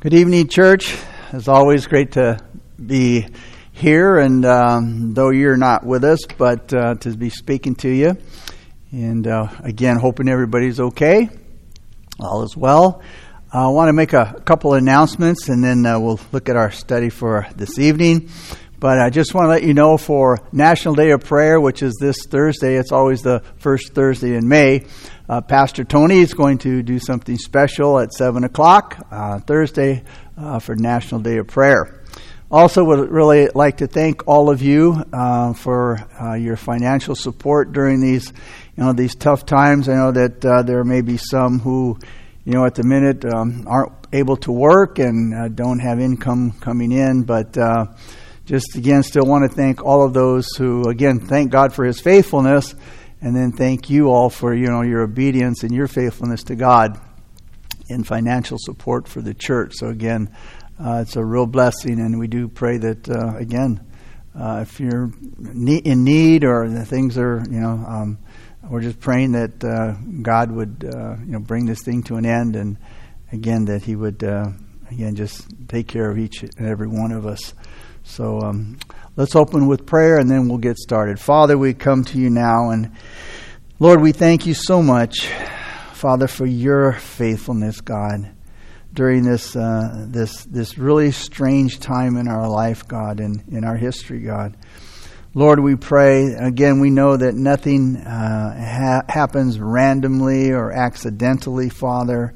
Good evening, church. It's always great to be here, and um, though you're not with us, but uh, to be speaking to you. And uh, again, hoping everybody's okay. All is well. I want to make a couple announcements, and then uh, we'll look at our study for this evening. But I just want to let you know for National Day of Prayer, which is this Thursday, it's always the first Thursday in May. Uh, Pastor Tony is going to do something special at 7 o'clock uh, Thursday uh, for National Day of Prayer. Also, would really like to thank all of you uh, for uh, your financial support during these, you know, these tough times. I know that uh, there may be some who, you know, at the minute um, aren't able to work and don't have income coming in, but just again, still want to thank all of those who, again, thank God for His faithfulness, and then thank you all for you know your obedience and your faithfulness to God in financial support for the church. So again, uh, it's a real blessing, and we do pray that uh, again, uh, if you're in need or the things are you know. Um, we're just praying that uh, God would, uh, you know, bring this thing to an end, and again that He would, uh, again, just take care of each and every one of us. So um, let's open with prayer and then we'll get started. Father, we come to you now and Lord, we thank you so much, Father, for your faithfulness, God, during this uh, this this really strange time in our life, God, and in, our history, God. Lord, we pray again. We know that nothing uh, ha- happens randomly or accidentally, Father.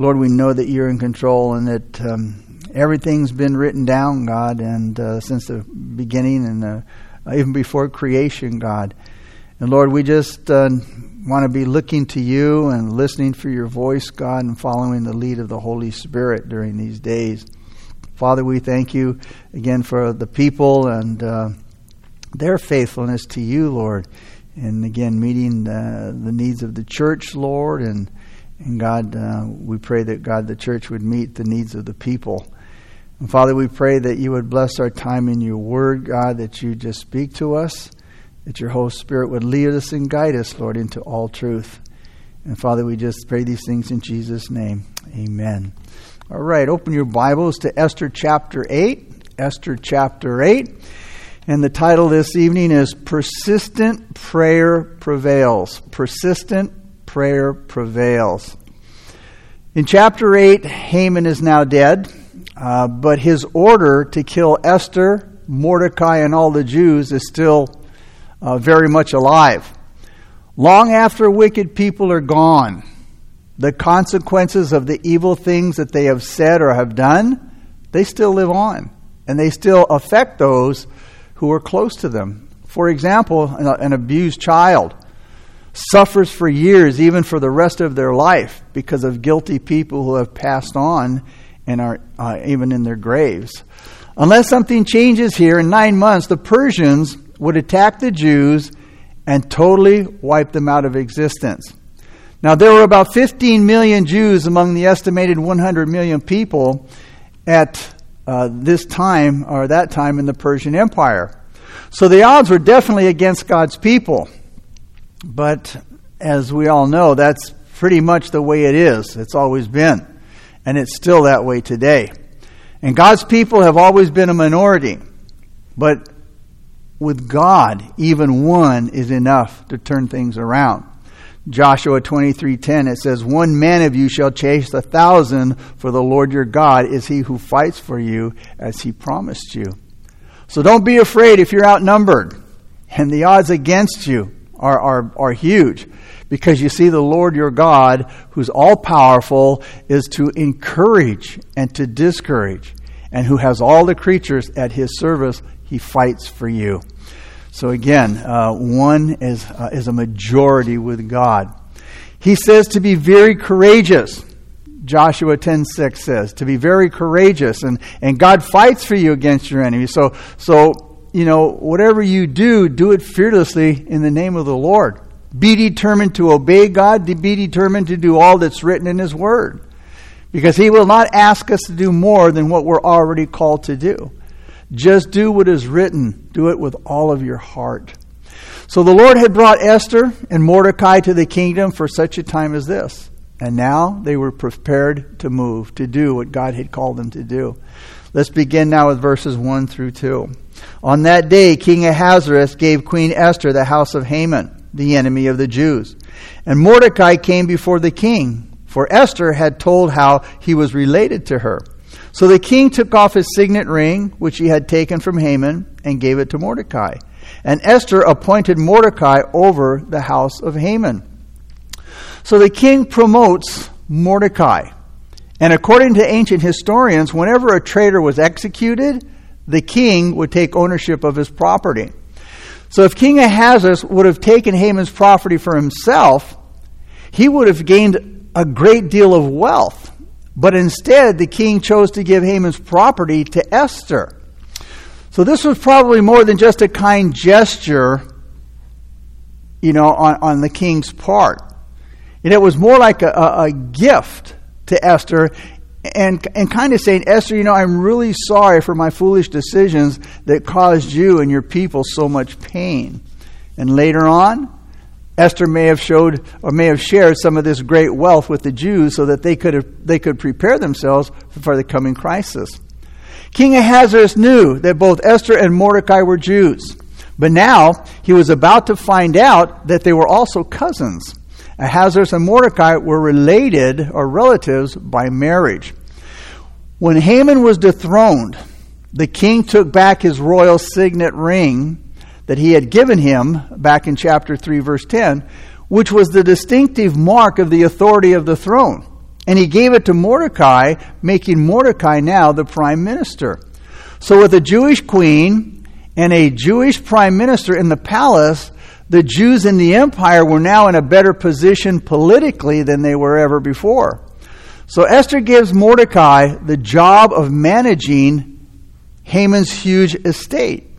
Lord, we know that you're in control and that um, everything's been written down, God, and uh, since the beginning and uh, even before creation, God. And Lord, we just uh, want to be looking to you and listening for your voice, God, and following the lead of the Holy Spirit during these days. Father, we thank you again for the people and uh, their faithfulness to you, Lord. And again, meeting uh, the needs of the church, Lord, and and God, uh, we pray that God, the church would meet the needs of the people. And Father, we pray that you would bless our time in your word, God, that you just speak to us, that your Holy Spirit would lead us and guide us, Lord, into all truth. And Father, we just pray these things in Jesus' name. Amen. All right, open your Bibles to Esther chapter 8. Esther chapter 8. And the title this evening is Persistent Prayer Prevails. Persistent Prayer Prevails. In chapter 8, Haman is now dead. Uh, but his order to kill Esther, Mordecai, and all the Jews is still uh, very much alive. Long after wicked people are gone, the consequences of the evil things that they have said or have done, they still live on. And they still affect those who are close to them. For example, an abused child suffers for years, even for the rest of their life, because of guilty people who have passed on and are uh, even in their graves. Unless something changes here in nine months, the Persians would attack the Jews and totally wipe them out of existence. Now, there were about 15 million Jews among the estimated 100 million people at uh, this time or that time in the Persian Empire. So the odds were definitely against God's people. But as we all know, that's pretty much the way it is. It's always been and it's still that way today. And God's people have always been a minority, but with God, even one is enough to turn things around. Joshua 23:10 it says one man of you shall chase a thousand for the Lord your God is he who fights for you as he promised you. So don't be afraid if you're outnumbered and the odds against you are, are, are huge because you see the Lord your God, who's all powerful, is to encourage and to discourage, and who has all the creatures at his service, he fights for you. So again, uh, one is, uh, is a majority with God. He says to be very courageous. Joshua 10:6 says to be very courageous and and God fights for you against your enemies. So so you know whatever you do do it fearlessly in the name of the Lord. Be determined to obey God, be determined to do all that's written in His Word. Because He will not ask us to do more than what we're already called to do. Just do what is written, do it with all of your heart. So the Lord had brought Esther and Mordecai to the kingdom for such a time as this. And now they were prepared to move, to do what God had called them to do. Let's begin now with verses 1 through 2. On that day, King Ahasuerus gave Queen Esther the house of Haman, the enemy of the Jews. And Mordecai came before the king, for Esther had told how he was related to her. So the king took off his signet ring, which he had taken from Haman, and gave it to Mordecai. And Esther appointed Mordecai over the house of Haman. So the king promotes Mordecai. And according to ancient historians, whenever a traitor was executed, the king would take ownership of his property. So if King Ahasuerus would have taken Haman's property for himself, he would have gained a great deal of wealth. But instead, the king chose to give Haman's property to Esther. So this was probably more than just a kind gesture, you know, on, on the king's part. And it was more like a, a, a gift to Esther and, and kind of saying, Esther, you know, I'm really sorry for my foolish decisions that caused you and your people so much pain. And later on, Esther may have showed or may have shared some of this great wealth with the Jews so that they could, have, they could prepare themselves for the coming crisis. King Ahasuerus knew that both Esther and Mordecai were Jews, but now he was about to find out that they were also cousins. Ahasuerus and Mordecai were related or relatives by marriage. When Haman was dethroned, the king took back his royal signet ring that he had given him back in chapter 3, verse 10, which was the distinctive mark of the authority of the throne. And he gave it to Mordecai, making Mordecai now the prime minister. So, with a Jewish queen and a Jewish prime minister in the palace, the Jews in the empire were now in a better position politically than they were ever before. So Esther gives Mordecai the job of managing Haman's huge estate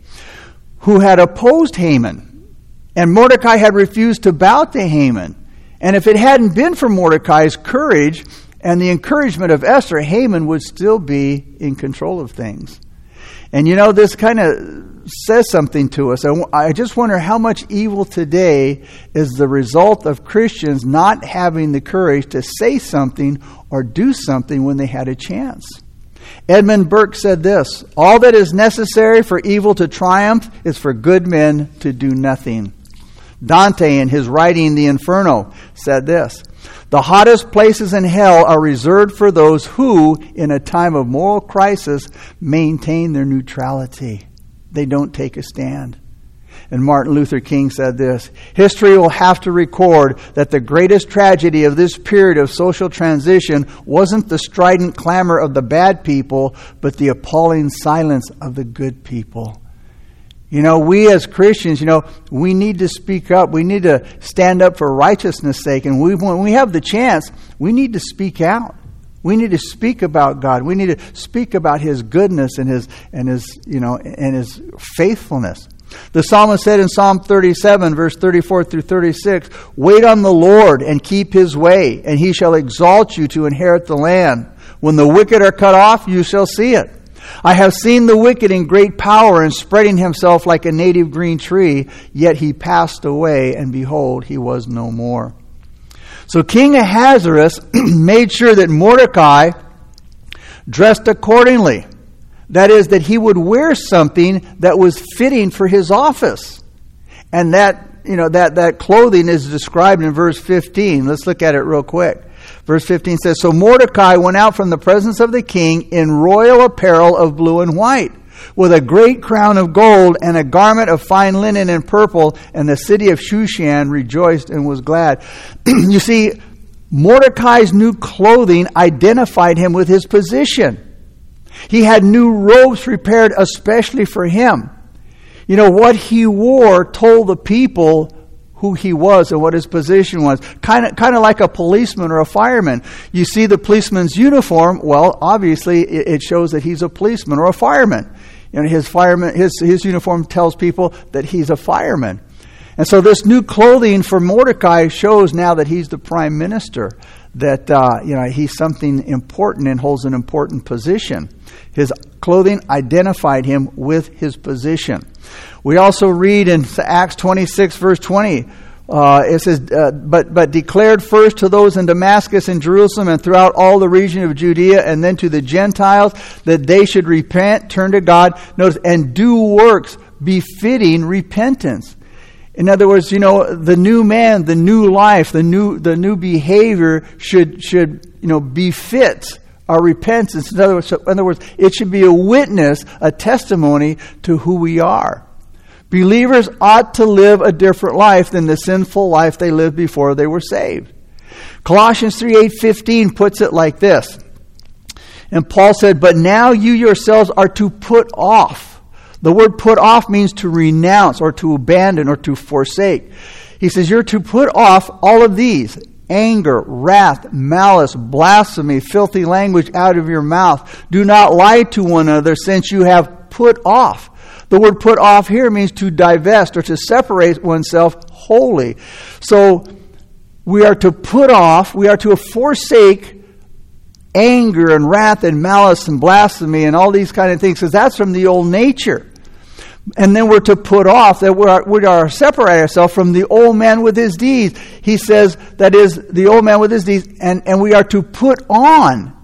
who had opposed Haman. And Mordecai had refused to bow to Haman. And if it hadn't been for Mordecai's courage and the encouragement of Esther, Haman would still be in control of things. And you know, this kind of says something to us. I just wonder how much evil today is the result of Christians not having the courage to say something or do something when they had a chance. Edmund Burke said this All that is necessary for evil to triumph is for good men to do nothing. Dante, in his writing The Inferno, said this The hottest places in hell are reserved for those who, in a time of moral crisis, maintain their neutrality. They don't take a stand. And Martin Luther King said this History will have to record that the greatest tragedy of this period of social transition wasn't the strident clamor of the bad people, but the appalling silence of the good people. You know, we as Christians, you know, we need to speak up. We need to stand up for righteousness' sake. And we, when we have the chance, we need to speak out. We need to speak about God. We need to speak about His goodness and His, and His, you know, and His faithfulness. The psalmist said in Psalm 37, verse 34 through 36, Wait on the Lord and keep his way, and he shall exalt you to inherit the land. When the wicked are cut off, you shall see it. I have seen the wicked in great power and spreading himself like a native green tree, yet he passed away, and behold, he was no more. So King Ahasuerus made sure that Mordecai dressed accordingly. That is, that he would wear something that was fitting for his office. And that, you know, that, that clothing is described in verse 15. Let's look at it real quick. Verse 15 says, So Mordecai went out from the presence of the king in royal apparel of blue and white, with a great crown of gold and a garment of fine linen and purple, and the city of Shushan rejoiced and was glad. you see, Mordecai's new clothing identified him with his position. He had new robes prepared especially for him. You know, what he wore told the people who he was and what his position was. Kind of, kind of like a policeman or a fireman. You see the policeman's uniform, well, obviously it shows that he's a policeman or a fireman. You know, his fireman, his, his uniform tells people that he's a fireman. And so this new clothing for Mordecai shows now that he's the prime minister, that uh, you know he's something important and holds an important position. His clothing identified him with his position. We also read in Acts 26, verse 20, uh, it says, uh, but, but declared first to those in Damascus and Jerusalem and throughout all the region of Judea and then to the Gentiles that they should repent, turn to God, notice, and do works befitting repentance. In other words, you know, the new man, the new life, the new, the new behavior should, should, you know, befit our repentance. In other, words, in other words, it should be a witness, a testimony to who we are. Believers ought to live a different life than the sinful life they lived before they were saved. Colossians 3 8 15 puts it like this. And Paul said, But now you yourselves are to put off. The word put off means to renounce or to abandon or to forsake. He says, You're to put off all of these anger, wrath, malice, blasphemy, filthy language out of your mouth. Do not lie to one another, since you have put off the word put off here means to divest or to separate oneself wholly. So we are to put off, we are to forsake anger and wrath and malice and blasphemy and all these kind of things because that's from the old nature. And then we're to put off that we are, we are separate ourselves from the old man with his deeds. He says that is the old man with his deeds, and, and we are to put on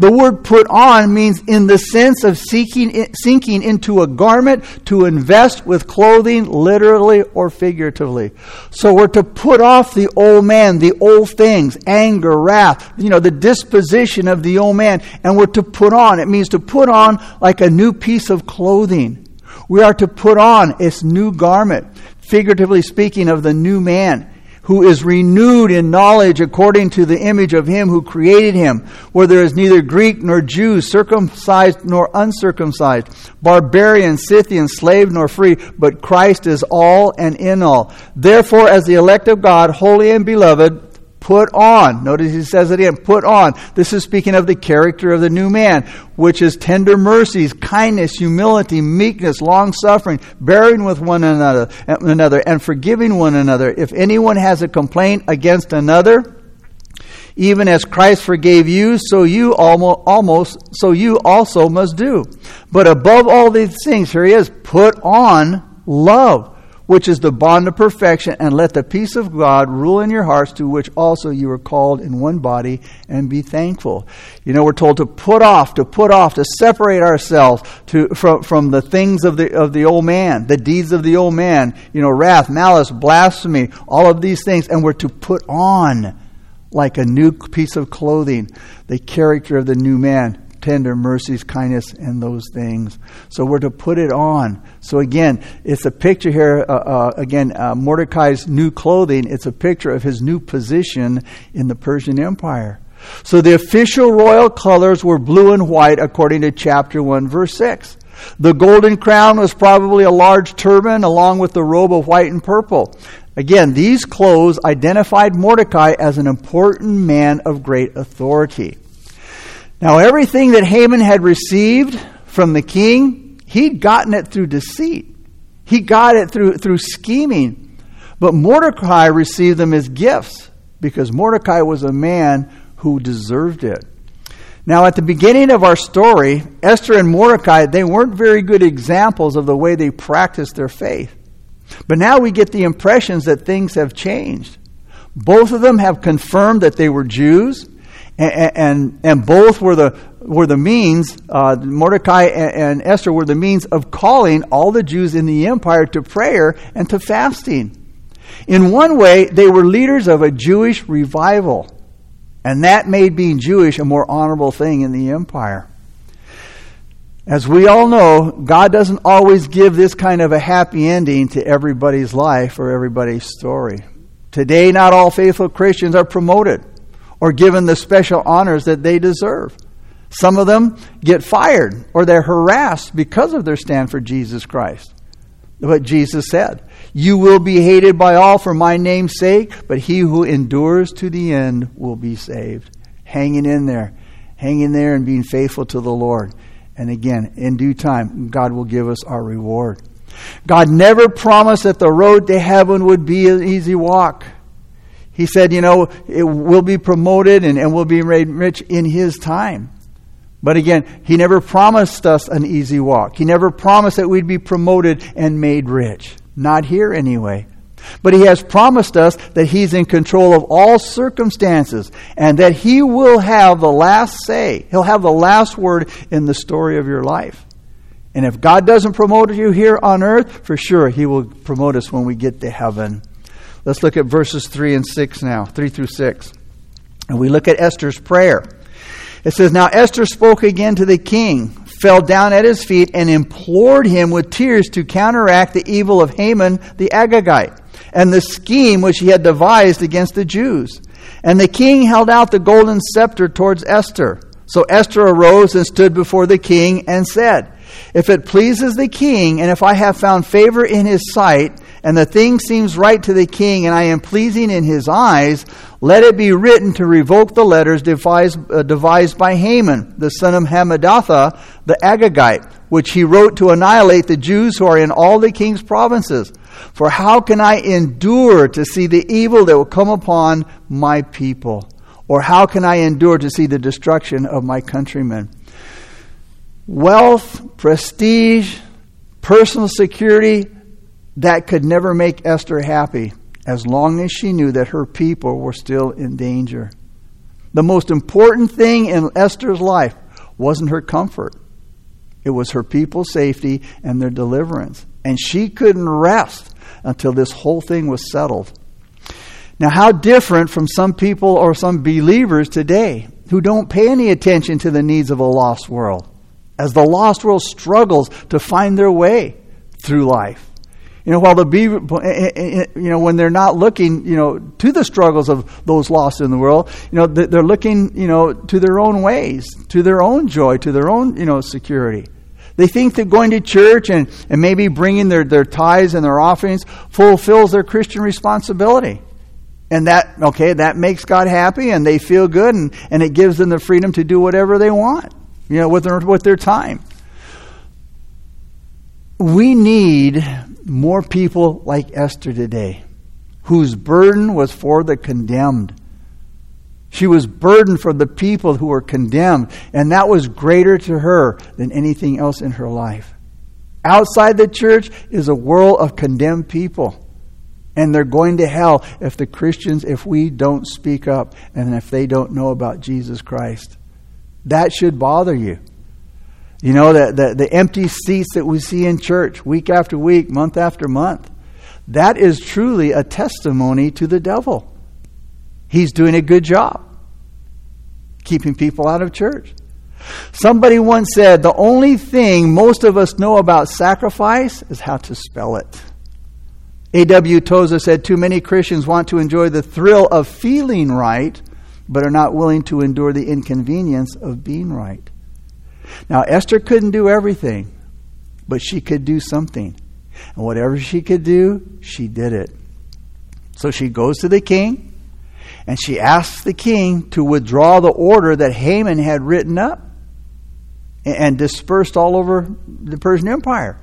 the word put on means in the sense of seeking, sinking into a garment to invest with clothing, literally or figuratively. So we're to put off the old man, the old things, anger, wrath, you know, the disposition of the old man, and we're to put on. It means to put on like a new piece of clothing. We are to put on its new garment, figuratively speaking of the new man who is renewed in knowledge according to the image of him who created him, where there is neither Greek nor Jew, circumcised nor uncircumcised, barbarian, Scythian, slave nor free, but Christ is all and in all. Therefore, as the elect of God, holy and beloved, Put on. Notice he says it again. Put on. This is speaking of the character of the new man, which is tender mercies, kindness, humility, meekness, long suffering, bearing with one another, another, and forgiving one another. If anyone has a complaint against another, even as Christ forgave you, so you almost, almost so you also must do. But above all these things, here he is, put on love which is the bond of perfection, and let the peace of God rule in your hearts, to which also you are called in one body, and be thankful. You know, we're told to put off, to put off, to separate ourselves to, from, from the things of the, of the old man, the deeds of the old man, you know, wrath, malice, blasphemy, all of these things, and we're to put on like a new piece of clothing the character of the new man tender mercies, kindness, and those things. So we're to put it on. So again, it's a picture here, uh, uh, again, uh, Mordecai's new clothing. It's a picture of his new position in the Persian Empire. So the official royal colors were blue and white according to chapter 1, verse 6. The golden crown was probably a large turban along with the robe of white and purple. Again, these clothes identified Mordecai as an important man of great authority. Now, everything that Haman had received from the king, he'd gotten it through deceit. He got it through, through scheming. But Mordecai received them as gifts because Mordecai was a man who deserved it. Now, at the beginning of our story, Esther and Mordecai, they weren't very good examples of the way they practiced their faith. But now we get the impressions that things have changed. Both of them have confirmed that they were Jews and, and, and both were the, were the means, uh, Mordecai and, and Esther were the means of calling all the Jews in the empire to prayer and to fasting. In one way, they were leaders of a Jewish revival, and that made being Jewish a more honorable thing in the empire. As we all know, God doesn't always give this kind of a happy ending to everybody's life or everybody's story. Today, not all faithful Christians are promoted or given the special honors that they deserve. Some of them get fired or they're harassed because of their stand for Jesus Christ. What Jesus said You will be hated by all for my name's sake, but he who endures to the end will be saved. Hanging in there, hanging there and being faithful to the Lord. And again, in due time, God will give us our reward. God never promised that the road to heaven would be an easy walk. He said, you know, it will be promoted and, and we'll be made rich in His time. But again, He never promised us an easy walk. He never promised that we'd be promoted and made rich. Not here, anyway. But he has promised us that he's in control of all circumstances and that he will have the last say. He'll have the last word in the story of your life. And if God doesn't promote you here on earth, for sure he will promote us when we get to heaven. Let's look at verses 3 and 6 now, 3 through 6. And we look at Esther's prayer. It says, Now Esther spoke again to the king, fell down at his feet, and implored him with tears to counteract the evil of Haman the Agagite and the scheme which he had devised against the Jews. And the king held out the golden scepter towards Esther. So Esther arose and stood before the king and said, If it pleases the king, and if I have found favor in his sight, and the thing seems right to the king, and I am pleasing in his eyes, let it be written to revoke the letters devised, uh, devised by Haman, the son of Hammedatha, the Agagite, which he wrote to annihilate the Jews who are in all the king's provinces. For how can I endure to see the evil that will come upon my people? Or how can I endure to see the destruction of my countrymen? Wealth, prestige, personal security, that could never make Esther happy as long as she knew that her people were still in danger. The most important thing in Esther's life wasn't her comfort, it was her people's safety and their deliverance. And she couldn't rest until this whole thing was settled. Now, how different from some people or some believers today who don't pay any attention to the needs of a lost world as the lost world struggles to find their way through life. You know, while the be, you know, when they're not looking, you know, to the struggles of those lost in the world, you know, they're looking, you know, to their own ways, to their own joy, to their own, you know, security. They think that going to church and, and maybe bringing their, their tithes and their offerings fulfills their Christian responsibility. And that, okay, that makes God happy and they feel good and, and it gives them the freedom to do whatever they want, you know, with their, with their time. We need more people like Esther today, whose burden was for the condemned. She was burdened for the people who were condemned, and that was greater to her than anything else in her life. Outside the church is a world of condemned people. And they're going to hell if the Christians, if we don't speak up and if they don't know about Jesus Christ. That should bother you. You know, the, the, the empty seats that we see in church week after week, month after month. That is truly a testimony to the devil. He's doing a good job keeping people out of church. Somebody once said, The only thing most of us know about sacrifice is how to spell it. A.W. Tozer said, Too many Christians want to enjoy the thrill of feeling right, but are not willing to endure the inconvenience of being right. Now, Esther couldn't do everything, but she could do something. And whatever she could do, she did it. So she goes to the king and she asks the king to withdraw the order that Haman had written up and dispersed all over the Persian Empire.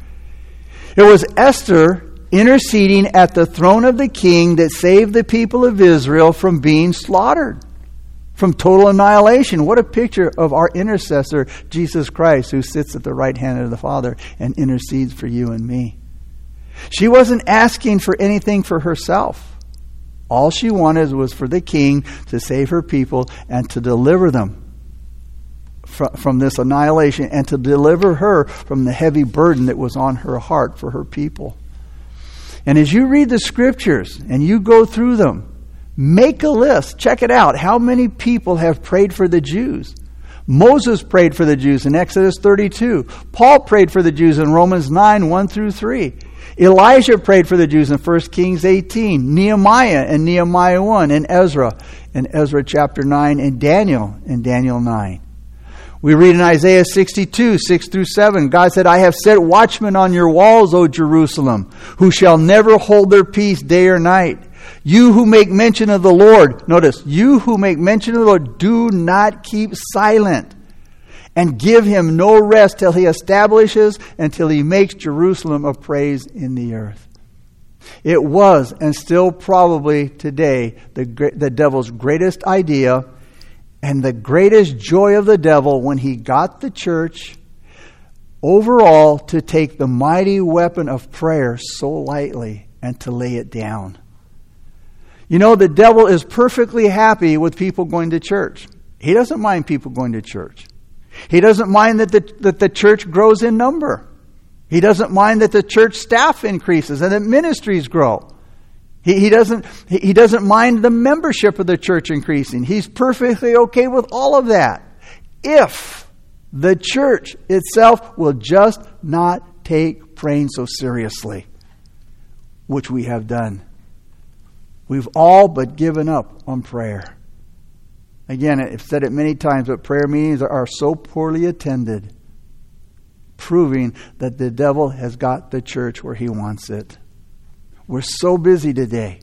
It was Esther interceding at the throne of the king that saved the people of Israel from being slaughtered from total annihilation. What a picture of our intercessor, Jesus Christ, who sits at the right hand of the Father and intercedes for you and me. She wasn't asking for anything for herself. All she wanted was for the king to save her people and to deliver them from, this annihilation and to deliver her from the heavy burden that was on her heart for her people. And as you read the scriptures and you go through them, Make a list. Check it out. How many people have prayed for the Jews? Moses prayed for the Jews in Exodus 32. Paul prayed for the Jews in Romans 9, 1 through 3. Elijah prayed for the Jews in 1 Kings 18. Nehemiah and Nehemiah 1 and Ezra in Ezra chapter 9 and Daniel in Daniel 9. We read in Isaiah 62, 6 through 7, God said, I have set watchmen on your walls, O Jerusalem, who shall never hold their peace day or night. You who make mention of the Lord, notice, you who make mention of the Lord, do not keep silent and give him no rest till he establishes until he makes Jerusalem a praise in the earth. It was, and still probably today, the, the devil's greatest idea and the greatest joy of the devil when he got the church overall to take the mighty weapon of prayer so lightly and to lay it down. You know, the devil is perfectly happy with people going to church. He doesn't mind people going to church. He doesn't mind that the, that the church grows in number. He doesn't mind that the church staff increases and that ministries grow. He, he, doesn't, he doesn't mind the membership of the church increasing. He's perfectly okay with all of that. If the church itself will just not take praying so seriously, which we have done. We've all but given up on prayer. Again, I've said it many times, but prayer meetings are so poorly attended, proving that the devil has got the church where he wants it. We're so busy today.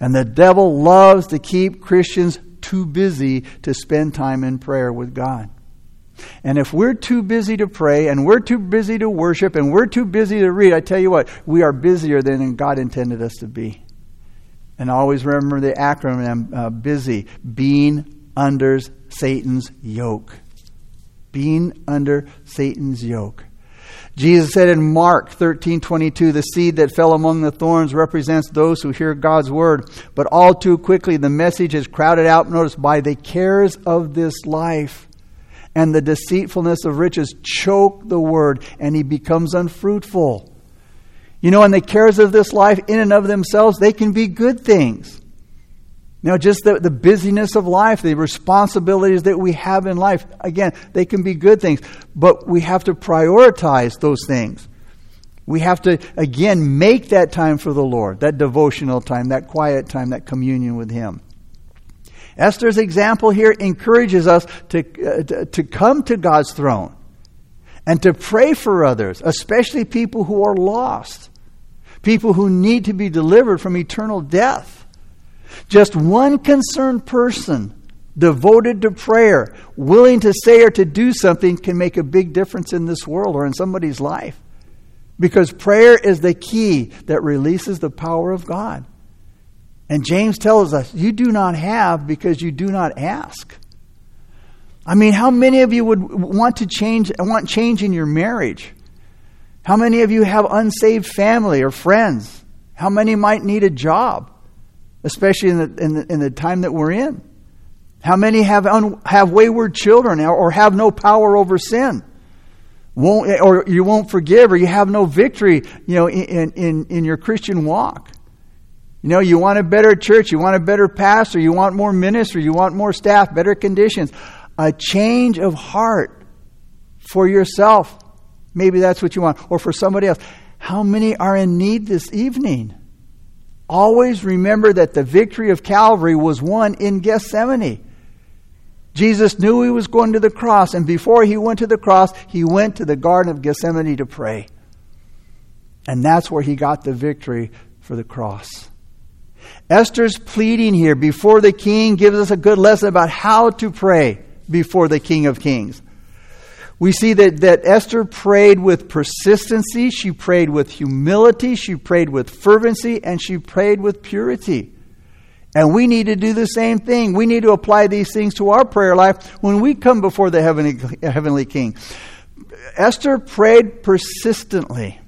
And the devil loves to keep Christians too busy to spend time in prayer with God. And if we're too busy to pray and we're too busy to worship and we're too busy to read, I tell you what, we are busier than God intended us to be. And always remember the acronym uh, BUSY, being under Satan's yoke. Being under Satan's yoke. Jesus said in Mark 13:22, "The seed that fell among the thorns represents those who hear God's word, but all too quickly the message is crowded out notice by the cares of this life, and the deceitfulness of riches choke the word, and he becomes unfruitful." You know, and the cares of this life in and of themselves, they can be good things. Now, just the, the busyness of life, the responsibilities that we have in life, again, they can be good things, but we have to prioritize those things. We have to, again, make that time for the Lord, that devotional time, that quiet time, that communion with Him. Esther's example here encourages us to, uh, to come to God's throne and to pray for others, especially people who are lost, people who need to be delivered from eternal death. Just one concerned person devoted to prayer, willing to say or to do something, can make a big difference in this world or in somebody's life. Because prayer is the key that releases the power of God. And James tells us, you do not have because you do not ask. I mean, how many of you would want to change, want change in your marriage? How many of you have unsaved family or friends? How many might need a job? especially in the, in the, in the time that we're in. How many have, un, have wayward children or have no power over sin? Won't, or you won't forgive or you have no victory you know, in, in, in your Christian walk. You know, you want a better church, you want a better pastor, you want more ministry, you want more staff, better conditions. A change of heart for yourself. Maybe that's what you want. Or for somebody else. How many are in need this evening? Always remember that the victory of Calvary was won in Gethsemane. Jesus knew he was going to the cross, and before he went to the cross, he went to the Garden of Gethsemane to pray. And that's where he got the victory for the cross. Esther's pleading here before the king gives us a good lesson about how to pray before the King of Kings. We see that, that Esther prayed with persistency, she prayed with humility, she prayed with fervency, and she prayed with purity. And we need to do the same thing. We need to apply these things to our prayer life when we come before the heavenly, heavenly King. Esther prayed persistently.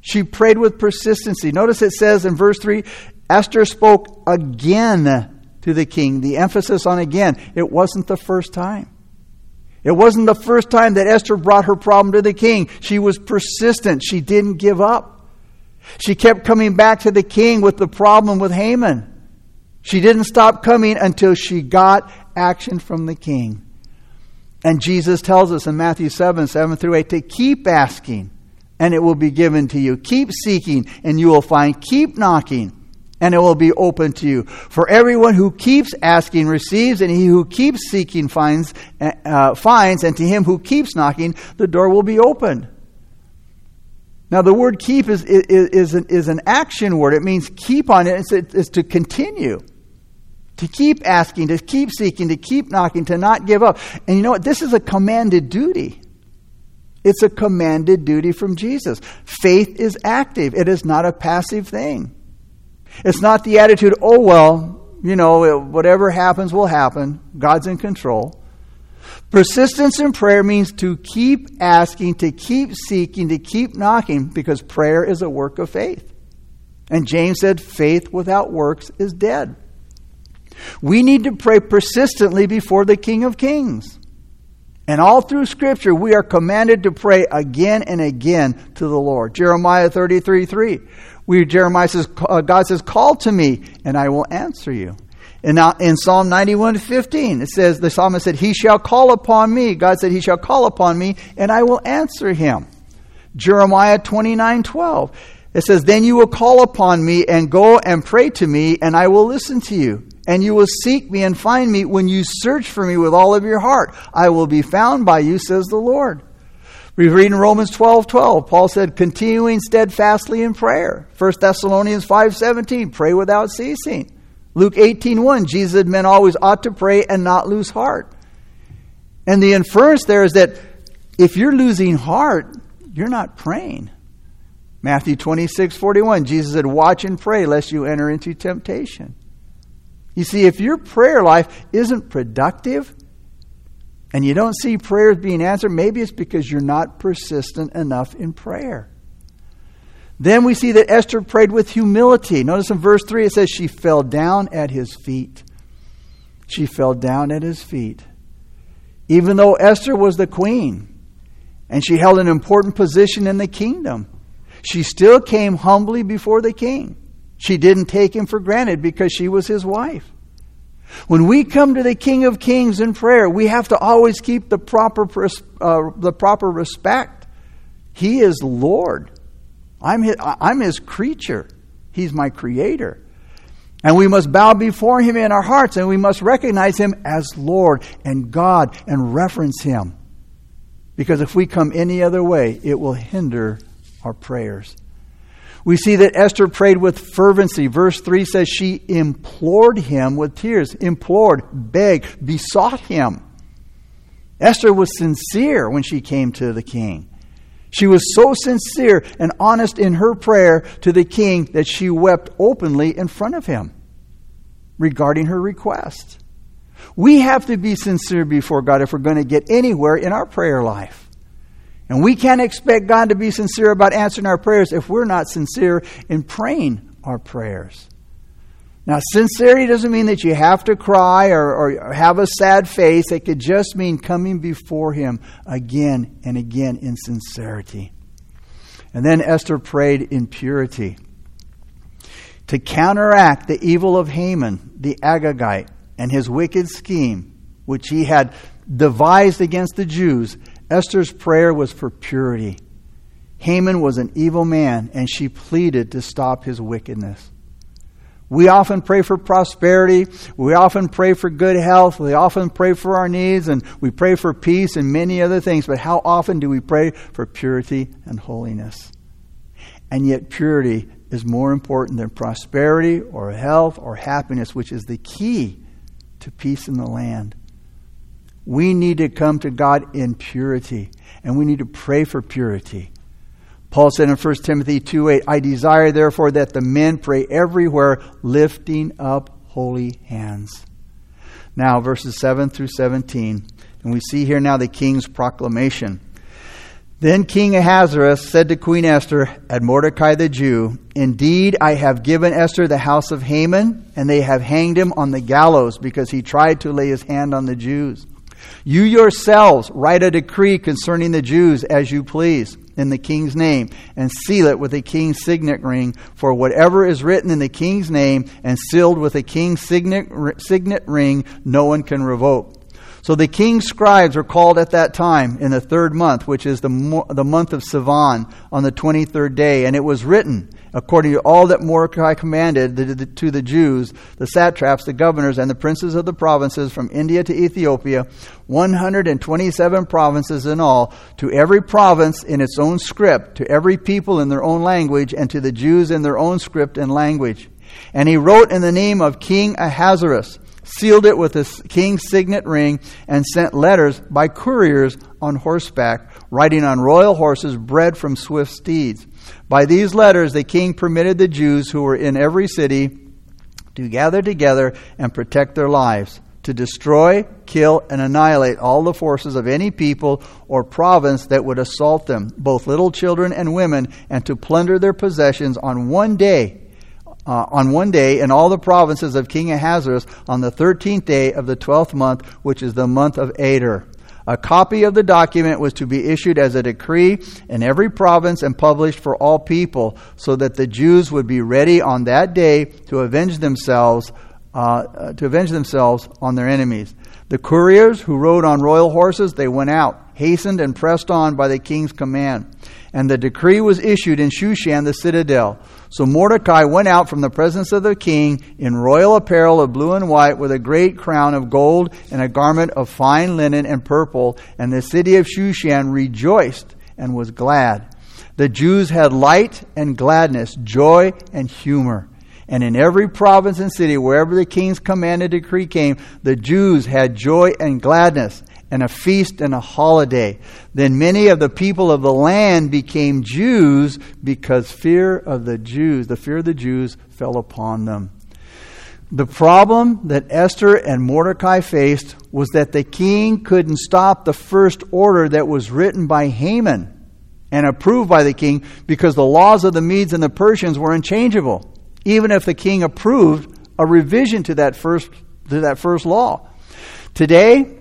She prayed with persistency. Notice it says in verse 3 Esther spoke again to the king. The emphasis on again. It wasn't the first time. It wasn't the first time that Esther brought her problem to the king. She was persistent. She didn't give up. She kept coming back to the king with the problem with Haman. She didn't stop coming until she got action from the king. And Jesus tells us in Matthew 7 7 through 8 to keep asking, and it will be given to you. Keep seeking, and you will find. Keep knocking, and it will be open to you. For everyone who keeps asking receives, and he who keeps seeking finds, uh, finds, and to him who keeps knocking, the door will be opened. Now, the word keep is, is, is, an, is an action word. It means keep on it. It's, it's to continue. To keep asking, to keep seeking, to keep knocking, to not give up. And you know what? This is a commanded duty. It's a commanded duty from Jesus. Faith is active, it is not a passive thing. It's not the attitude, oh, well, you know, whatever happens will happen. God's in control. Persistence in prayer means to keep asking, to keep seeking, to keep knocking, because prayer is a work of faith. And James said, faith without works is dead. We need to pray persistently before the King of Kings. And all through Scripture, we are commanded to pray again and again to the Lord. Jeremiah 33 3. We, Jeremiah says, uh, God says, Call to me, and I will answer you. And now in Psalm 91 15, it says, The psalmist said, He shall call upon me. God said, He shall call upon me, and I will answer him. Jeremiah 29 12. It says, Then you will call upon me and go and pray to me, and I will listen to you. And you will seek me and find me when you search for me with all of your heart. I will be found by you, says the Lord. We read in Romans 12 12, Paul said, continuing steadfastly in prayer. 1 Thessalonians 5 17, pray without ceasing. Luke 18 1, Jesus said men always ought to pray and not lose heart. And the inference there is that if you're losing heart, you're not praying. Matthew 26, 41, Jesus said, Watch and pray lest you enter into temptation. You see, if your prayer life isn't productive and you don't see prayers being answered, maybe it's because you're not persistent enough in prayer. Then we see that Esther prayed with humility. Notice in verse 3 it says, She fell down at his feet. She fell down at his feet. Even though Esther was the queen and she held an important position in the kingdom, she still came humbly before the king. She didn't take him for granted because she was his wife. When we come to the King of Kings in prayer, we have to always keep the proper, uh, the proper respect. He is Lord. I'm his, I'm his creature. He's my creator. And we must bow before him in our hearts and we must recognize him as Lord and God and reference him. Because if we come any other way, it will hinder our prayers. We see that Esther prayed with fervency. Verse 3 says she implored him with tears, implored, begged, besought him. Esther was sincere when she came to the king. She was so sincere and honest in her prayer to the king that she wept openly in front of him regarding her request. We have to be sincere before God if we're going to get anywhere in our prayer life. And we can't expect God to be sincere about answering our prayers if we're not sincere in praying our prayers. Now, sincerity doesn't mean that you have to cry or, or, have a sad face. It could just mean coming before Him again and again in sincerity. And then Esther prayed in purity. To counteract the evil of Haman, the Agagite, and his wicked scheme, which he had devised against the Jews, Esther's prayer was for purity. Haman was an evil man, and she pleaded to stop his wickedness. We often pray for prosperity. We often pray for good health. We often pray for our needs, and we pray for peace and many other things. But how often do we pray for purity and holiness? And yet, purity is more important than prosperity or health or happiness, which is the key to peace in the land. We need to come to God in purity, and we need to pray for purity. Paul said in 1 Timothy 2 8, I desire therefore that the men pray everywhere, lifting up holy hands. Now, verses 7 through 17. And we see here now the king's proclamation. Then King Ahasuerus said to Queen Esther at Mordecai the Jew, Indeed, I have given Esther the house of Haman, and they have hanged him on the gallows because he tried to lay his hand on the Jews. You yourselves write a decree concerning the Jews as you please in the king's name and seal it with a king's signet ring. For whatever is written in the king's name and sealed with a king's signet, signet ring no one can revoke so the king's scribes were called at that time in the third month, which is the, the month of Sivan, on the 23rd day. And it was written, according to all that Mordecai commanded to the Jews, the satraps, the governors, and the princes of the provinces from India to Ethiopia, 127 provinces in all, to every province in its own script, to every people in their own language, and to the Jews in their own script and language. And he wrote in the name of King Ahasuerus, sealed it with the king's signet ring, and sent letters by couriers on horseback, riding on royal horses bred from swift steeds. By these letters, the king permitted the Jews who were in every city to gather together and protect their lives, to destroy, kill, and annihilate all the forces of any people or province that would assault them, both little children and women, and to plunder their possessions on one day uh, on one day in all the provinces of King Ahasuerus on the 13th day of the 12th month, which is the month of Adar. A copy of the document was to be issued as a decree in every province and published for all people, so that the Jews would be ready on that day to avenge themselves, uh, to avenge themselves on their enemies. The couriers who rode on royal horses, they went out, hastened and pressed on by the king's command. And the decree was issued in Shushan the citadel. So Mordecai went out from the presence of the king in royal apparel of blue and white with a great crown of gold and a garment of fine linen and purple. And the city of Shushan rejoiced and was glad. The Jews had light and gladness, joy and humor. And in every province and city, wherever the king's commanded decree came, the Jews had joy and gladness and a feast and a holiday. Then many of the people of the land became Jews because fear of the Jews, the fear of the Jews fell upon them. The problem that Esther and Mordecai faced was that the king couldn't stop the first order that was written by Haman and approved by the king because the laws of the Medes and the Persians were unchangeable, even if the king approved a revision to that first, to that first law. Today,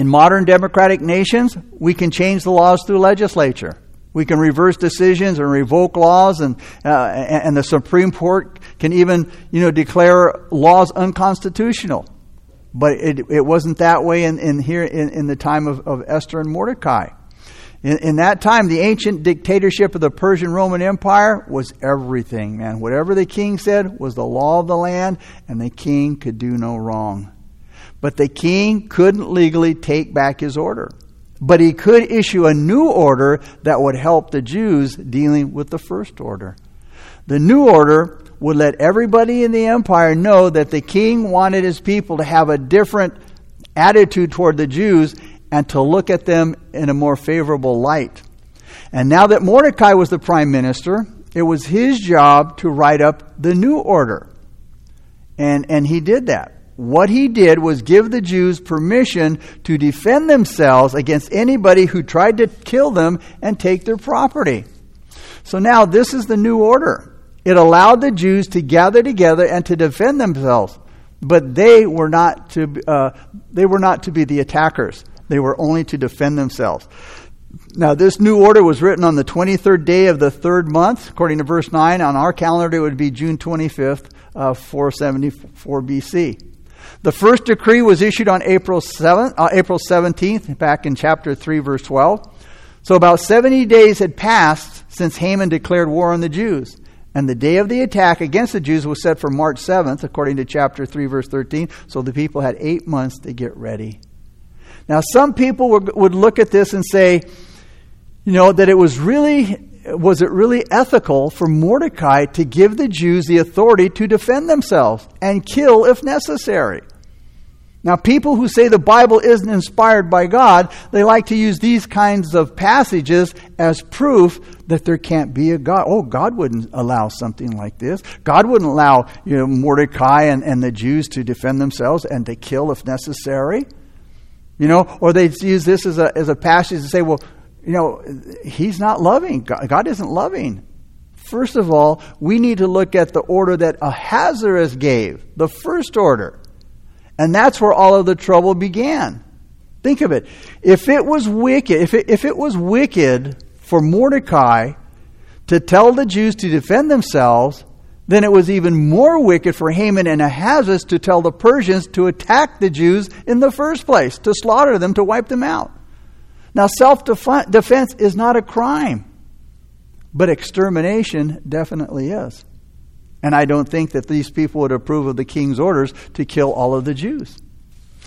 in modern democratic nations, we can change the laws through legislature. We can reverse decisions and revoke laws, and uh, and the Supreme Court can even you know declare laws unconstitutional. But it, it wasn't that way in, in here in, in the time of, of Esther and Mordecai. In, in that time, the ancient dictatorship of the Persian Roman Empire was everything, man. Whatever the king said was the law of the land, and the king could do no wrong. But the king couldn't legally take back his order. But he could issue a new order that would help the Jews dealing with the first order. The new order would let everybody in the empire know that the king wanted his people to have a different attitude toward the Jews and to look at them in a more favorable light. And now that Mordecai was the prime minister, it was his job to write up the new order. And, and he did that what he did was give the Jews permission to defend themselves against anybody who tried to kill them and take their property. So now this is the new order. It allowed the Jews to gather together and to defend themselves, but they were not to uh, they were not to be the attackers. They were only to defend themselves. Now, this new order was written on the 23rd day of the third month, according to verse 9. On our calendar, it would be June 25th, uh, 474 BC. The first decree was issued on April 7th, uh, April 17th, back in chapter 3, verse 12. So about 70 days had passed since Haman declared war on the Jews. And the day of the attack against the Jews was set for March 7th, according to chapter 3, verse 13. So the people had eight months to get ready. Now, some people would look at this and say, you know, that it was really was it really ethical for Mordecai to give the Jews the authority to defend themselves and kill if necessary? Now, people who say the Bible isn't inspired by God, they like to use these kinds of passages as proof that there can't be a God. Oh, God wouldn't allow something like this. God wouldn't allow you know, Mordecai and, and the Jews to defend themselves and to kill if necessary. You know, or they use this as a, as a passage to say, well, you know, he's not loving. God isn't loving. First of all, we need to look at the order that Ahasuerus gave, the first order. And that's where all of the trouble began. Think of it. If it was wicked, if it, if it was wicked for Mordecai to tell the Jews to defend themselves, then it was even more wicked for Haman and Ahasuerus to tell the Persians to attack the Jews in the first place, to slaughter them, to wipe them out. Now, self defense is not a crime, but extermination definitely is. And I don't think that these people would approve of the king's orders to kill all of the Jews.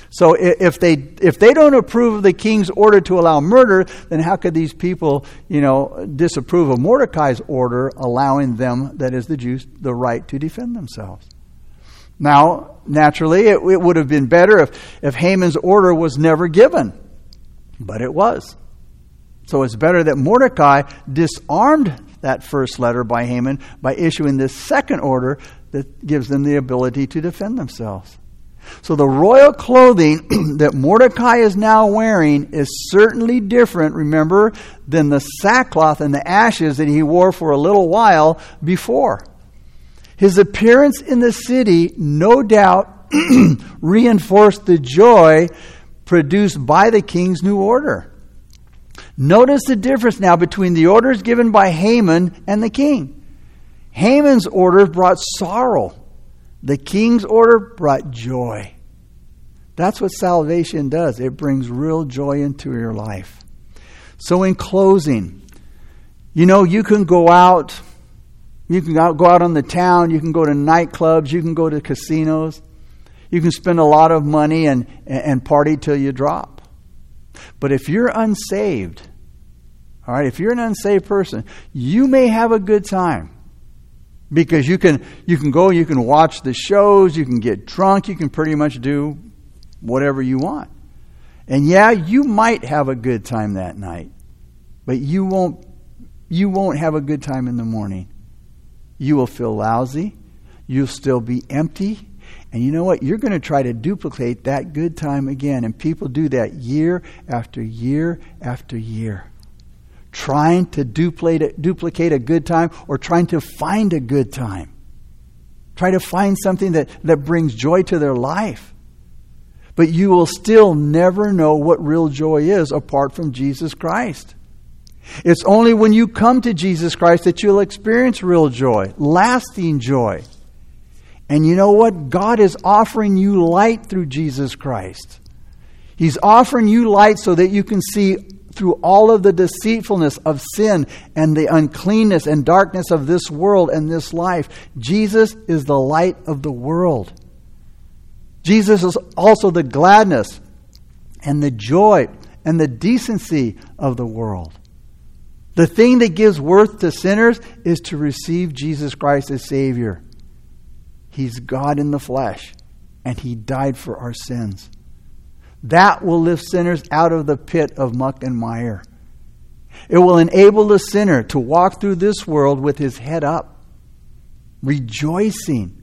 So if they if they don't approve of the king's order to allow murder, then how could these people, you know, disapprove of Mordecai's order allowing them, that is the Jews, the right to defend themselves? Now, naturally, it, it would have been better if, if Haman's order was never given. But it was. So it's better that Mordecai disarmed that first letter by Haman by issuing this second order that gives them the ability to defend themselves. So the royal clothing that Mordecai is now wearing is certainly different, remember, than the sackcloth and the ashes that he wore for a little while before. His appearance in the city, no doubt, reinforced the joy produced by the king's new order. Notice the difference now between the orders given by Haman and the king. Haman's order brought sorrow, the king's order brought joy. That's what salvation does. It brings real joy into your life. So, in closing, you know, you can go out, you can go out on the town, you can go to nightclubs, you can go to casinos, you can spend a lot of money and, and party till you drop. But if you're unsaved, all right, if you're an unsaved person, you may have a good time. Because you can you can go you can watch the shows you can get drunk you can pretty much do whatever you want. And yeah you might have a good time that night but you won't you won't have a good time in the morning. You will feel lousy. You'll still be empty and you know what you're going to try to duplicate that good time again and people do that year after year after year trying to duplicate, duplicate a good time or trying to find a good time. Try to find something that, that brings joy to their life. But you will still never know what real joy is apart from Jesus Christ. It's only when you come to Jesus Christ that you'll experience real joy, lasting joy. And you know what? God is offering you light through Jesus Christ. He's offering you light so that you can see through all of the deceitfulness of sin and the uncleanness and darkness of this world and this life. Jesus is the light of the world. Jesus is also the gladness and the joy and the decency of the world. The thing that gives worth to sinners is to receive Jesus Christ as Savior. He's God in the flesh, and He died for our sins. That will lift sinners out of the pit of muck and mire. It will enable the sinner to walk through this world with his head up, rejoicing.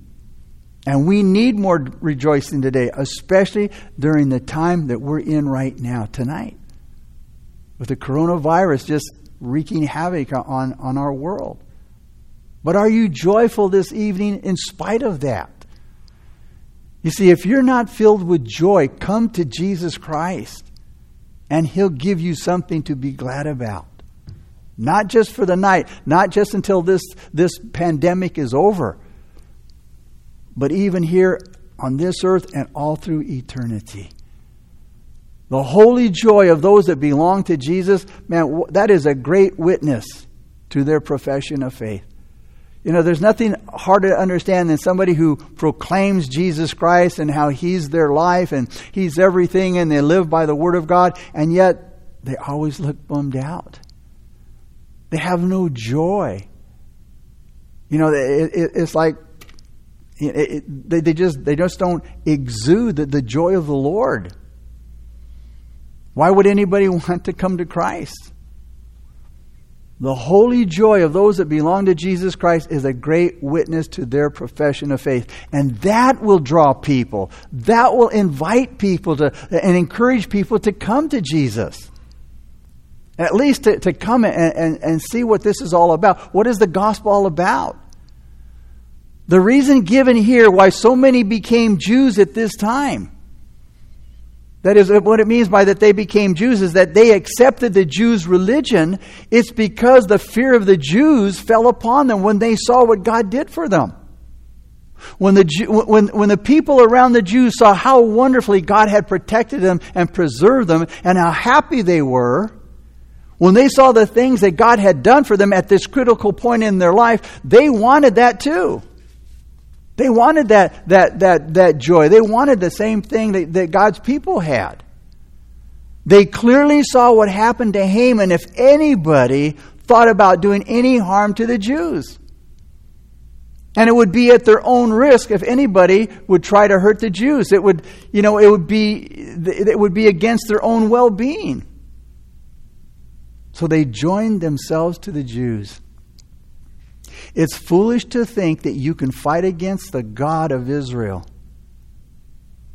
And we need more rejoicing today, especially during the time that we're in right now, tonight, with the coronavirus just wreaking havoc on, on our world. But are you joyful this evening in spite of that? You see, if you're not filled with joy, come to Jesus Christ and He'll give you something to be glad about. Not just for the night, not just until this, this pandemic is over, but even here on this earth and all through eternity. The holy joy of those that belong to Jesus, man, that is a great witness to their profession of faith. You know, there's nothing harder to understand than somebody who proclaims Jesus Christ and how He's their life and He's everything and they live by the Word of God, and yet they always look bummed out. They have no joy. You know, it, it, it's like it, they, they, just, they just don't exude the, the joy of the Lord. Why would anybody want to come to Christ? The holy joy of those that belong to Jesus Christ is a great witness to their profession of faith. And that will draw people. That will invite people to, and encourage people to come to Jesus. At least to, to come and, and, and see what this is all about. What is the gospel all about? The reason given here why so many became Jews at this time that is what it means by that they became Jews is that they accepted the Jews' religion. It's because the fear of the Jews fell upon them when they saw what God did for them. When the, when, when the people around the Jews saw how wonderfully God had protected them and preserved them and how happy they were, when they saw the things that God had done for them at this critical point in their life, they wanted that too. They wanted that, that, that, that joy. They wanted the same thing that, that God's people had. They clearly saw what happened to Haman if anybody thought about doing any harm to the Jews. And it would be at their own risk if anybody would try to hurt the Jews. It would, you know, it would be, it would be against their own well being. So they joined themselves to the Jews. It's foolish to think that you can fight against the God of Israel.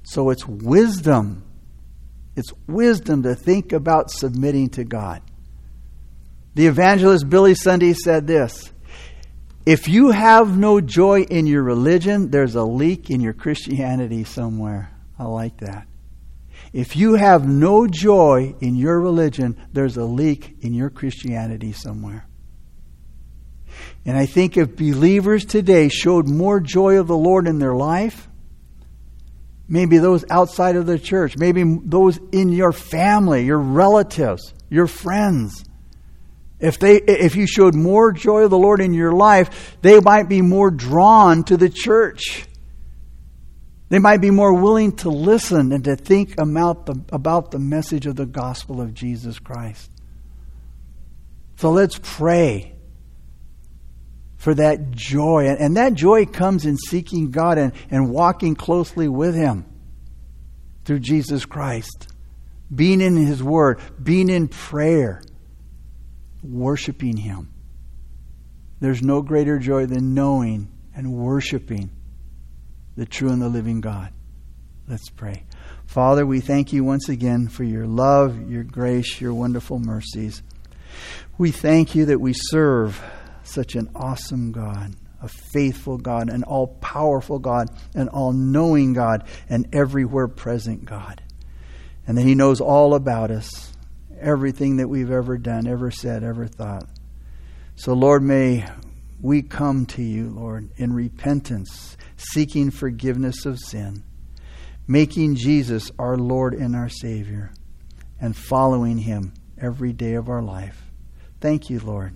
So it's wisdom. It's wisdom to think about submitting to God. The evangelist Billy Sunday said this If you have no joy in your religion, there's a leak in your Christianity somewhere. I like that. If you have no joy in your religion, there's a leak in your Christianity somewhere. And I think if believers today showed more joy of the Lord in their life, maybe those outside of the church, maybe those in your family, your relatives, your friends, if they if you showed more joy of the Lord in your life, they might be more drawn to the church. They might be more willing to listen and to think about the, about the message of the gospel of Jesus Christ. So let's pray for that joy. And that joy comes in seeking God and, and walking closely with Him through Jesus Christ, being in His Word, being in prayer, worshiping Him. There's no greater joy than knowing and worshiping the true and the living God. Let's pray. Father, we thank you once again for your love, your grace, your wonderful mercies. We thank you that we serve such an awesome God, a faithful God, an all powerful God, an all knowing God, an everywhere present God. And that He knows all about us, everything that we've ever done, ever said, ever thought. So, Lord, may we come to you, Lord, in repentance seeking forgiveness of sin, making Jesus our Lord and our Savior, and following Him every day of our life. Thank you, Lord.